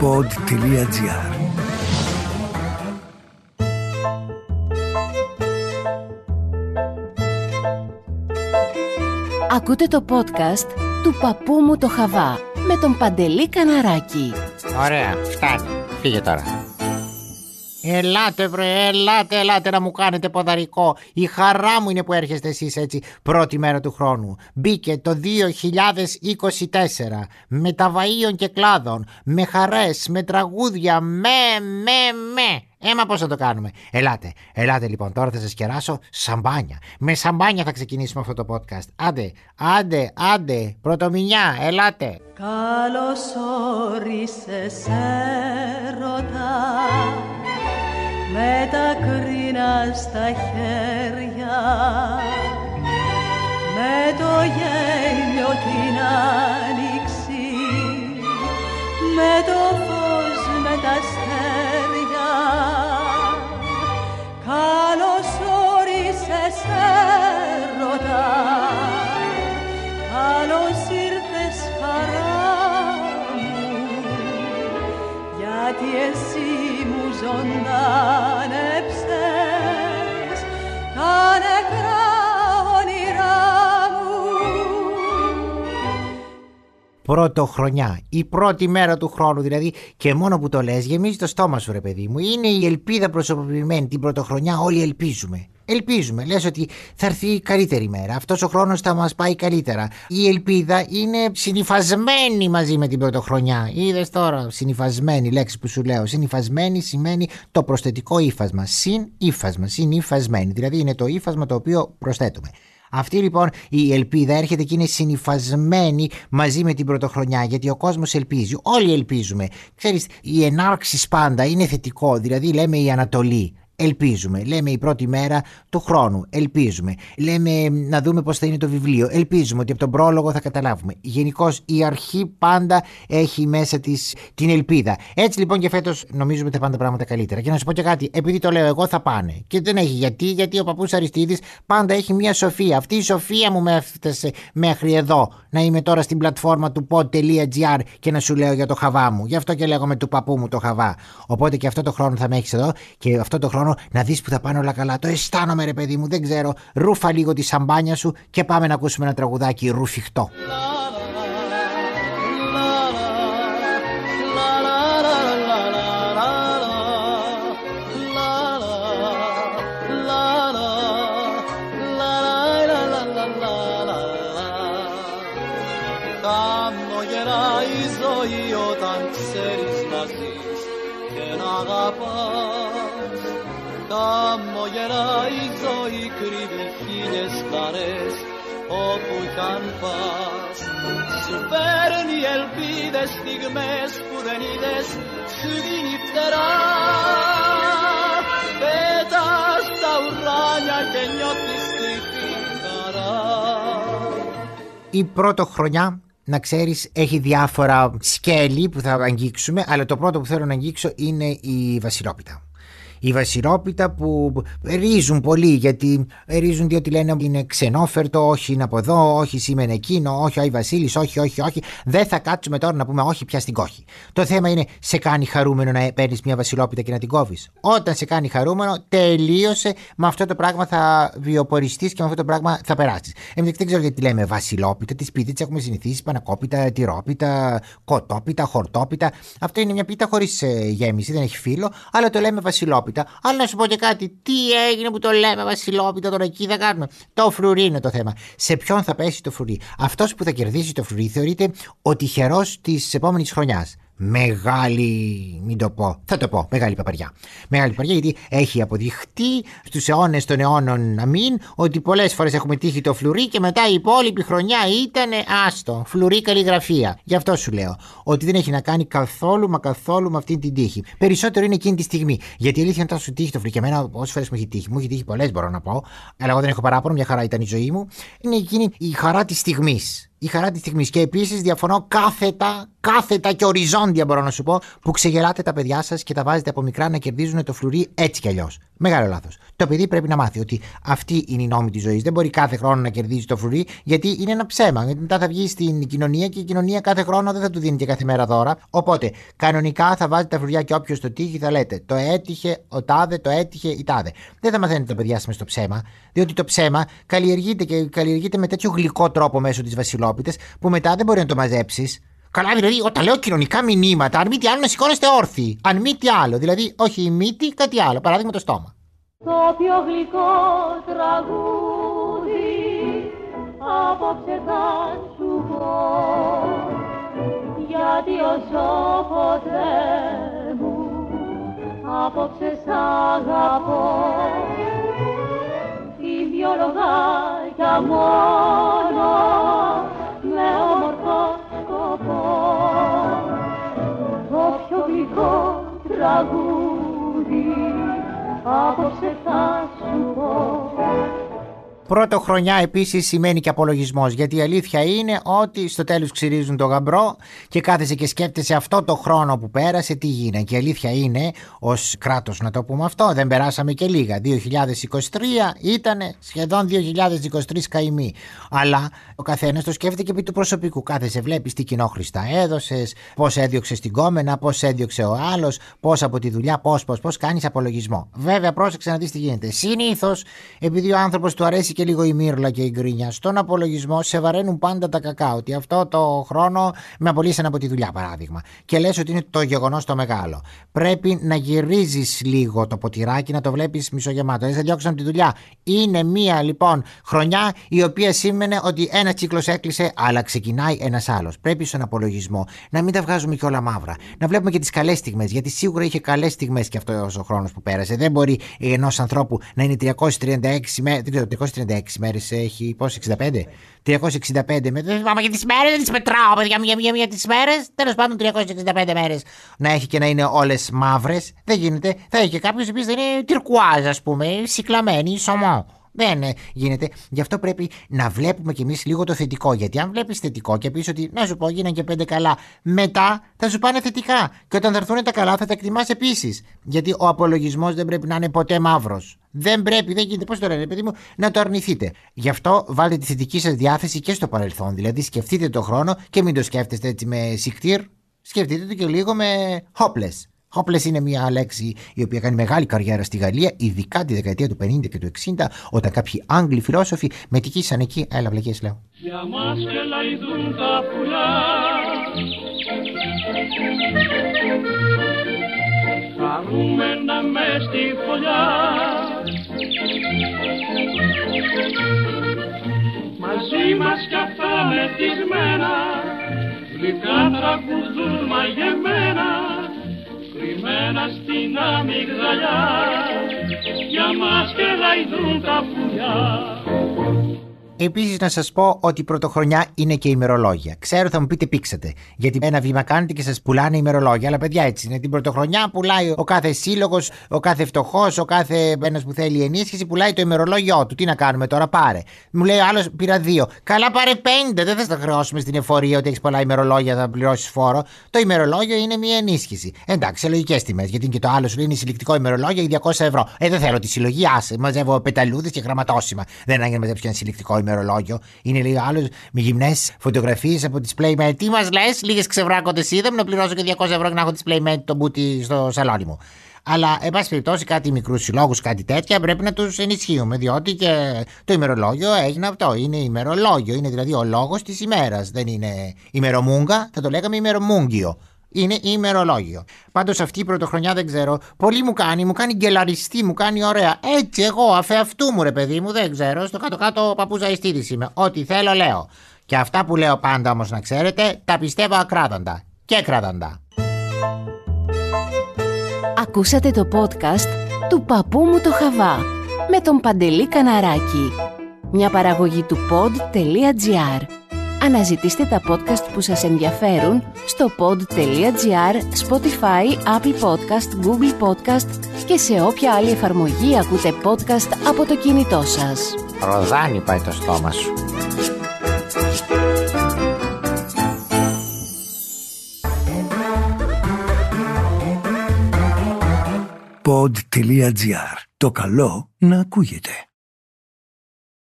pod.gr Ακούτε το podcast του παππού μου το Χαβά με τον Παντελή Καναράκη. Ωραία, φτάνει. Φύγε τώρα. Ελάτε βρε, ελάτε, ελάτε να μου κάνετε ποδαρικό. Η χαρά μου είναι που έρχεστε εσείς έτσι πρώτη μέρα του χρόνου. Μπήκε το 2024 με τα βαΐων και κλάδων, με χαρές, με τραγούδια, με, με, με. Έμα πώς θα το κάνουμε; Ελάτε, ελάτε λοιπόν, τώρα θα σας κεράσω σαμπάνια. Με σαμπάνια θα ξεκινήσουμε αυτό το podcast. Άντε, άντε, άντε, πρωτομηνιά, ελάτε. Καλώς όρισες έρωτα με τα κρίνα στα χέρια. Με το γέλιο την άνοιξη με το φως με τα αστέρια. Καλώς όρισες έρωτα. Καλώς ήρθες χαρά μου. Γιατί εσύ μου ζωντάνεψες Πρωτοχρονιά, η πρώτη μέρα του χρόνου δηλαδή και μόνο που το λες γεμίζει το στόμα σου ρε παιδί μου. Είναι η ελπίδα προσωποποιημένη την πρωτοχρονιά όλοι ελπίζουμε. Ελπίζουμε, λες ότι θα έρθει η καλύτερη μέρα, αυτός ο χρόνος θα μας πάει καλύτερα. Η ελπίδα είναι συνυφασμένη μαζί με την πρωτοχρονιά. Είδες τώρα, συνυφασμένη λέξη που σου λέω. Συνυφασμένη σημαίνει το προσθετικό ύφασμα. Συν ύφασμα, συνυφασμένη. Δηλαδή είναι το ύφασμα το οποίο προσθέτουμε. Αυτή λοιπόν η ελπίδα έρχεται και είναι συνυφασμένη μαζί με την πρωτοχρονιά γιατί ο κόσμος ελπίζει. Όλοι ελπίζουμε. Ξέρεις, οι ενάρξεις πάντα είναι θετικό, δηλαδή λέμε η Ανατολή. Ελπίζουμε. Λέμε η πρώτη μέρα του χρόνου. Ελπίζουμε. Λέμε να δούμε πώς θα είναι το βιβλίο. Ελπίζουμε ότι από τον πρόλογο θα καταλάβουμε. Γενικώς η αρχή πάντα έχει μέσα της την ελπίδα. Έτσι λοιπόν και φέτος νομίζουμε ότι θα πάνε τα πράγματα καλύτερα. Και να σου πω και κάτι, επειδή το λέω εγώ θα πάνε. Και δεν έχει γιατί, γιατί ο παππούς Αριστίδης πάντα έχει μια σοφία. Αυτή η σοφία μου με έφτασε μέχρι εδώ. Να είμαι τώρα στην πλατφόρμα του pod.gr και να σου λέω για το χαβά μου. Γι' αυτό και λέγομαι του παππού μου το χαβά. Οπότε και αυτό το χρόνο θα με έχεις εδώ και αυτό το χρόνο να δεις που θα πάνε όλα καλά. Το αισθάνομαι, ρε παιδί μου, δεν ξέρω. Ρούφα λίγο τη σαμπάνια σου και πάμε να ακούσουμε ένα τραγουδάκι ρουφιχτό. Χαμογελάει η ζωή κρύβει χίλιες χαρές όπου κι αν πας. Σου παίρνει ελπίδες στιγμές που δεν είδες σου δίνει φτερά. Πέτας στα ουράνια και νιώθεις κρυφή χαρά. Η πρώτο χρονιά να ξέρεις έχει διάφορα σκέλη που θα αγγίξουμε αλλά το πρώτο που θέλω να αγγίξω είναι η βασιλόπιτα. Η βασιλόπιτα που ρίζουν πολύ γιατί ρίζουν διότι λένε είναι ξενόφερτο, όχι είναι από εδώ, όχι σήμαινε εκείνο, όχι ο Βασίλης, όχι, όχι, όχι. Δεν θα κάτσουμε τώρα να πούμε όχι πια στην κόχη. Το θέμα είναι σε κάνει χαρούμενο να παίρνεις μια βασιλόπιτα και να την κόβεις. Όταν σε κάνει χαρούμενο, τελείωσε. Με αυτό το πράγμα θα βιοποριστείς και με αυτό το πράγμα θα περάσεις. Εμείς δεν ξέρω γιατί λέμε βασιλόπιτα, τι σπίτι της έχουμε συνηθίσει, πανακόπιτα, τυρόπιτα, κοτόπιτα, χορτόπιτα. Αυτό είναι μια πίτα χωρίς γέμιση, δεν έχει φύλλο, αλλά το λέμε βασιλόπιτα. Αλλά να σου πω και κάτι, τι έγινε που το λέμε Βασιλόπιτα τώρα εκεί θα κάνουμε. Το φρουρί είναι το θέμα. Σε ποιον θα πέσει το φρουρί; Αυτός που θα κερδίσει το φρουρί θεωρείται ο τυχερός της επόμενης χρονιάς. Μεγάλη, μην το πω, θα το πω, μεγάλη παπαριά. Μεγάλη παπαριά γιατί έχει αποδειχτεί στους αιώνες των αιώνων αμήν ότι πολλές φορές έχουμε τύχει το φλουρί και μετά η υπόλοιπη χρονιά ήταν άστο, φλουρί καλλιγραφία. Γι' αυτό σου λέω ότι δεν έχει να κάνει καθόλου μα καθόλου με αυτή την τύχη. Περισσότερο είναι εκείνη τη στιγμή. Γιατί η αλήθεια είναι όταν σου τύχει το φλουρί και εμένα όσες φορές μου έχει τύχει, μου έχει τύχει πολλές μπορώ να πω, αλλά εγώ δεν έχω παράπονο, μια χαρά ήταν η ζωή μου. Είναι εκείνη η χαρά της στιγμής η χαρά της στιγμή. Και επίσης διαφωνώ κάθετα, κάθετα και οριζόντια μπορώ να σου πω, που ξεγελάτε τα παιδιά σας και τα βάζετε από μικρά να κερδίζουν το φλουρί έτσι κι αλλιώς. Μεγάλο λάθος. Το παιδί πρέπει να μάθει ότι αυτή είναι η νόμη της ζωής. Δεν μπορεί κάθε χρόνο να κερδίζει το φλουρί, γιατί είναι ένα ψέμα. Γιατί μετά θα βγει στην κοινωνία και η κοινωνία κάθε χρόνο δεν θα του δίνει και κάθε μέρα δώρα. Οπότε, κανονικά θα βάζετε τα φλουριά και όποιος το τύχει θα λέτε Το έτυχε ο τάδε, το έτυχε η τάδε. Δεν θα μαθαίνετε τα παιδιά σας στο ψέμα, διότι το ψέμα καλλιεργείται και καλλιεργείται με τέτοιο γλυκό τρόπο μέσω της Βασιλόπιτε που μετά δεν μπορεί να το μαζέψεις. Καλά, δηλαδή, όταν λέω κοινωνικά μηνύματα, αν μη τι άλλο να σηκώνεστε όρθιοι. Αν μη τι άλλο. Δηλαδή, όχι η μύτη, κάτι άλλο. Παράδειγμα το στόμα. Το πιο γλυκό τραγούδι απόψε θα σου πω γιατί όσο ποτέ μου απόψε σ' αγαπώ Πρώτο χρονιά επίσης σημαίνει και απολογισμός. Γιατί η αλήθεια είναι ότι στο τέλος ξυρίζουν το γαμπρό και κάθεσαι και σκέφτεσαι αυτό το χρόνο που πέρασε τι γίνεται. Και η αλήθεια είναι, ως κράτος να το πούμε αυτό, δεν περάσαμε και λίγα. 2023 ήταν σχεδόν 2023 καημή. Αλλά ο καθένας το σκέφτεται και επί του προσωπικού. Κάθεσαι, βλέπεις τι κοινόχρηστα έδωσες, πώς έδιωξες την κόμενα, πώς έδιωξε ο άλλος, πώς από τη δουλειά, πώς, πώς, πώς κάνεις απολογισμό. Βέβαια, πρόσεξε να δεις τι γίνεται. Συνήθως, επειδή ο άνθρωπος του αρέσει και λίγο η μύρλα και η γκρίνια. Στον απολογισμό σε βαραίνουν πάντα τα κακά. Ότι αυτό το χρόνο με απολύσαν από τη δουλειά, παράδειγμα. Και λες ότι είναι το γεγονός το μεγάλο. Πρέπει να γυρίζεις λίγο το ποτηράκι, να το βλέπεις μισογεμάτο. Δεν σε διώξαν από τη δουλειά. Είναι μία λοιπόν χρονιά η οποία σήμαινε ότι ένας κύκλος έκλεισε, αλλά ξεκινάει ένας άλλος. Πρέπει στον απολογισμό να μην τα βγάζουμε και όλα μαύρα. Να βλέπουμε και τις καλές στιγμές. Γιατί σίγουρα είχε καλές στιγμές και αυτός ο χρόνος που πέρασε. Δεν μπορεί ενός ανθρώπου να είναι 336 μέρε. 336 μέρες έχει, πώς, 65. 365 με. Δεν θυμάμαι για τις μέρες, δεν τις μετράω, παιδιά μου, για μία μία τις μέρες. Τέλος πάντων, 365 μέρες να έχει και να είναι όλες μαύρες. Δεν γίνεται. Θα έχει και κάποιος ο οποίος δεν είναι τυρκουάζ, ας πούμε, συκλαμένη, σωμό. Δεν ε, γίνεται. Γι' αυτό πρέπει να βλέπουμε κι εμείς λίγο το θετικό. Γιατί αν βλέπεις θετικό και πεις ότι να σου πω γίνανε και πέντε καλά, μετά θα σου πάνε θετικά. Και όταν θα έρθουν τα καλά θα τα εκτιμάς επίσης. Γιατί ο απολογισμός δεν πρέπει να είναι ποτέ μαύρος. Δεν πρέπει, δεν γίνεται. Πώς το λένε, παιδί μου, να το αρνηθείτε. Γι' αυτό βάλτε τη θετική σας διάθεση και στο παρελθόν. Δηλαδή σκεφτείτε το χρόνο και μην το σκέφτεστε έτσι με σιχτήρ. Σκεφτείτε το και λίγο με hopeless. Hopeless είναι μια λέξη η οποία κάνει μεγάλη καριέρα στη Γαλλία, ειδικά τη δεκαετία του 50 και του 60, όταν κάποιοι Άγγλοι φιλόσοφοι μετικήσαν εκεί. Έλα, βλακίες λέω. Για μας και λαϊδούν τα πουλιά Χαρούμενα μες στη φωλιά Μαζί μας κι αυτά μετρημένα Γλυκά τραγουδούν μαγεμένα κρυμμένα στην αμυγδαλιά για μας και λαϊδούν τα πουλιά. Επίσης, να σας πω ότι η πρωτοχρονιά είναι και ημερολόγια. Ξέρω, θα μου πείτε πήξατε. Γιατί ένα βήμα κάνετε και σας πουλάνε ημερολόγια. Αλλά παιδιά, έτσι είναι. Την πρωτοχρονιά πουλάει ο κάθε σύλλογος, ο κάθε φτωχός, ο κάθε ένας που θέλει ενίσχυση, πουλάει το ημερολόγιο του. Τι να κάνουμε τώρα, πάρε. Μου λέει ο άλλος, πήρα δύο. Καλά, πάρε πέντε. Δεν θα στα χρεώσουμε στην εφορία ότι έχεις πολλά ημερολόγια, θα πληρώσεις φόρο. Το ημερολόγιο είναι μια ενίσχυση. Εντάξει, σε λογικές τιμές. Γιατί και το άλλο σου λέει είναι συλλεκτικό ημερολόγιο για 200 ευρώ. Ε, δεν θέλω τη συλλογή, άσε. Μαζεύω πεταλούδες και γραμματόσημα. Δεν έγινε μαζέψει ένα συλλεκτικό ημερολόγιο ημερολόγιο. Είναι λίγο άλλο με γυμνές φωτογραφίες από τις Playmate. Τι μας λες, λίγες ξεβράκοντε είδαμε να πληρώσω και 200 ευρώ και να έχω τις Playmate το μπούτι στο σαλόνι μου. Αλλά, εν πάση περιπτώσει, κάτι μικρούς συλλόγους, κάτι τέτοια πρέπει να τους ενισχύουμε. Διότι και το ημερολόγιο έγινε αυτό. Είναι ημερολόγιο. Είναι δηλαδή ο λόγος της ημέρας. Δεν είναι ημερομούγκα, θα το λέγαμε ημερομούγκιο είναι ημερολόγιο. Πάντως αυτή η πρωτοχρονιά δεν ξέρω. Πολύ μου κάνει, μου κάνει γκελαριστή, μου κάνει ωραία. Έτσι, εγώ, αφέ αυτού μου ρε παιδί μου, δεν ξέρω. Στο κάτω-κάτω παππούζα αιστήδη είμαι. Ό,τι θέλω, λέω. Και αυτά που λέω πάντα όμως να ξέρετε, τα πιστεύω ακράδαντα. Και κράδαντα. Ακούσατε το podcast του παππού μου το χαβά με τον Παντελή Καναράκη. Μια παραγωγή του pod.gr Αναζητήστε τα podcast που σας ενδιαφέρουν στο pod.gr, Spotify, Apple Podcast, Google Podcast και σε όποια άλλη εφαρμογή ακούτε podcast από το κινητό σας. Ροδάνι πάει το στόμα σου. Pod.gr. Το καλό να ακούγεται.